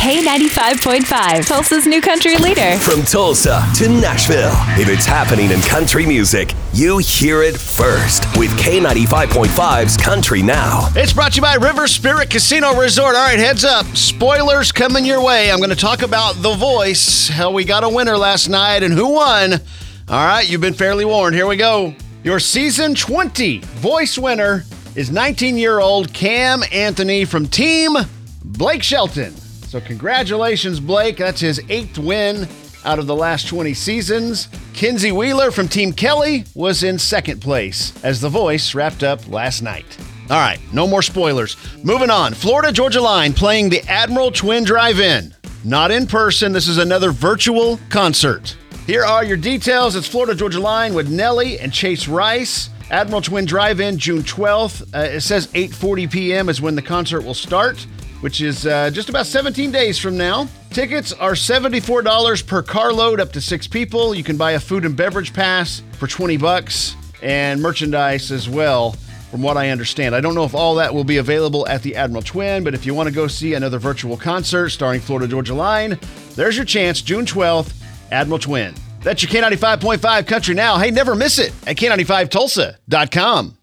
K95.5, Tulsa's new country leader. From Tulsa to Nashville, if it's happening in country music, you hear it first with K95.5's Country Now. It's brought to you by River Spirit Casino Resort. All right, heads up. Spoilers coming your way. I'm going to talk about The Voice. Hell, we got a winner last night, and who won? All right, you've been fairly warned. Here we go. Your season 20 Voice winner is 19 year old Cam Anthony from Team Blake Shelton. So, congratulations, Blake. That's his eighth win out of the last 20 seasons. Kenzie Wheeler from Team Kelly was in second place as The Voice wrapped up last night. All right, no more spoilers. Moving on. Florida Georgia Line playing the Admiral Twin Drive In. Not in person, this is another virtual concert. Here are your details. It's Florida Georgia Line with Nelly and Chase Rice. Admiral Twin Drive-In, June 12th. Uh, it says 8:40 p.m. is when the concert will start, which is uh, just about 17 days from now. Tickets are $74 per carload, up to six people. You can buy a food and beverage pass for 20 bucks and merchandise as well. From what I understand, I don't know if all that will be available at the Admiral Twin, but if you want to go see another virtual concert starring Florida Georgia Line, there's your chance, June 12th, Admiral Twin. That's your K95.5 Country Now. Hey, never miss it at K95Tulsa.com.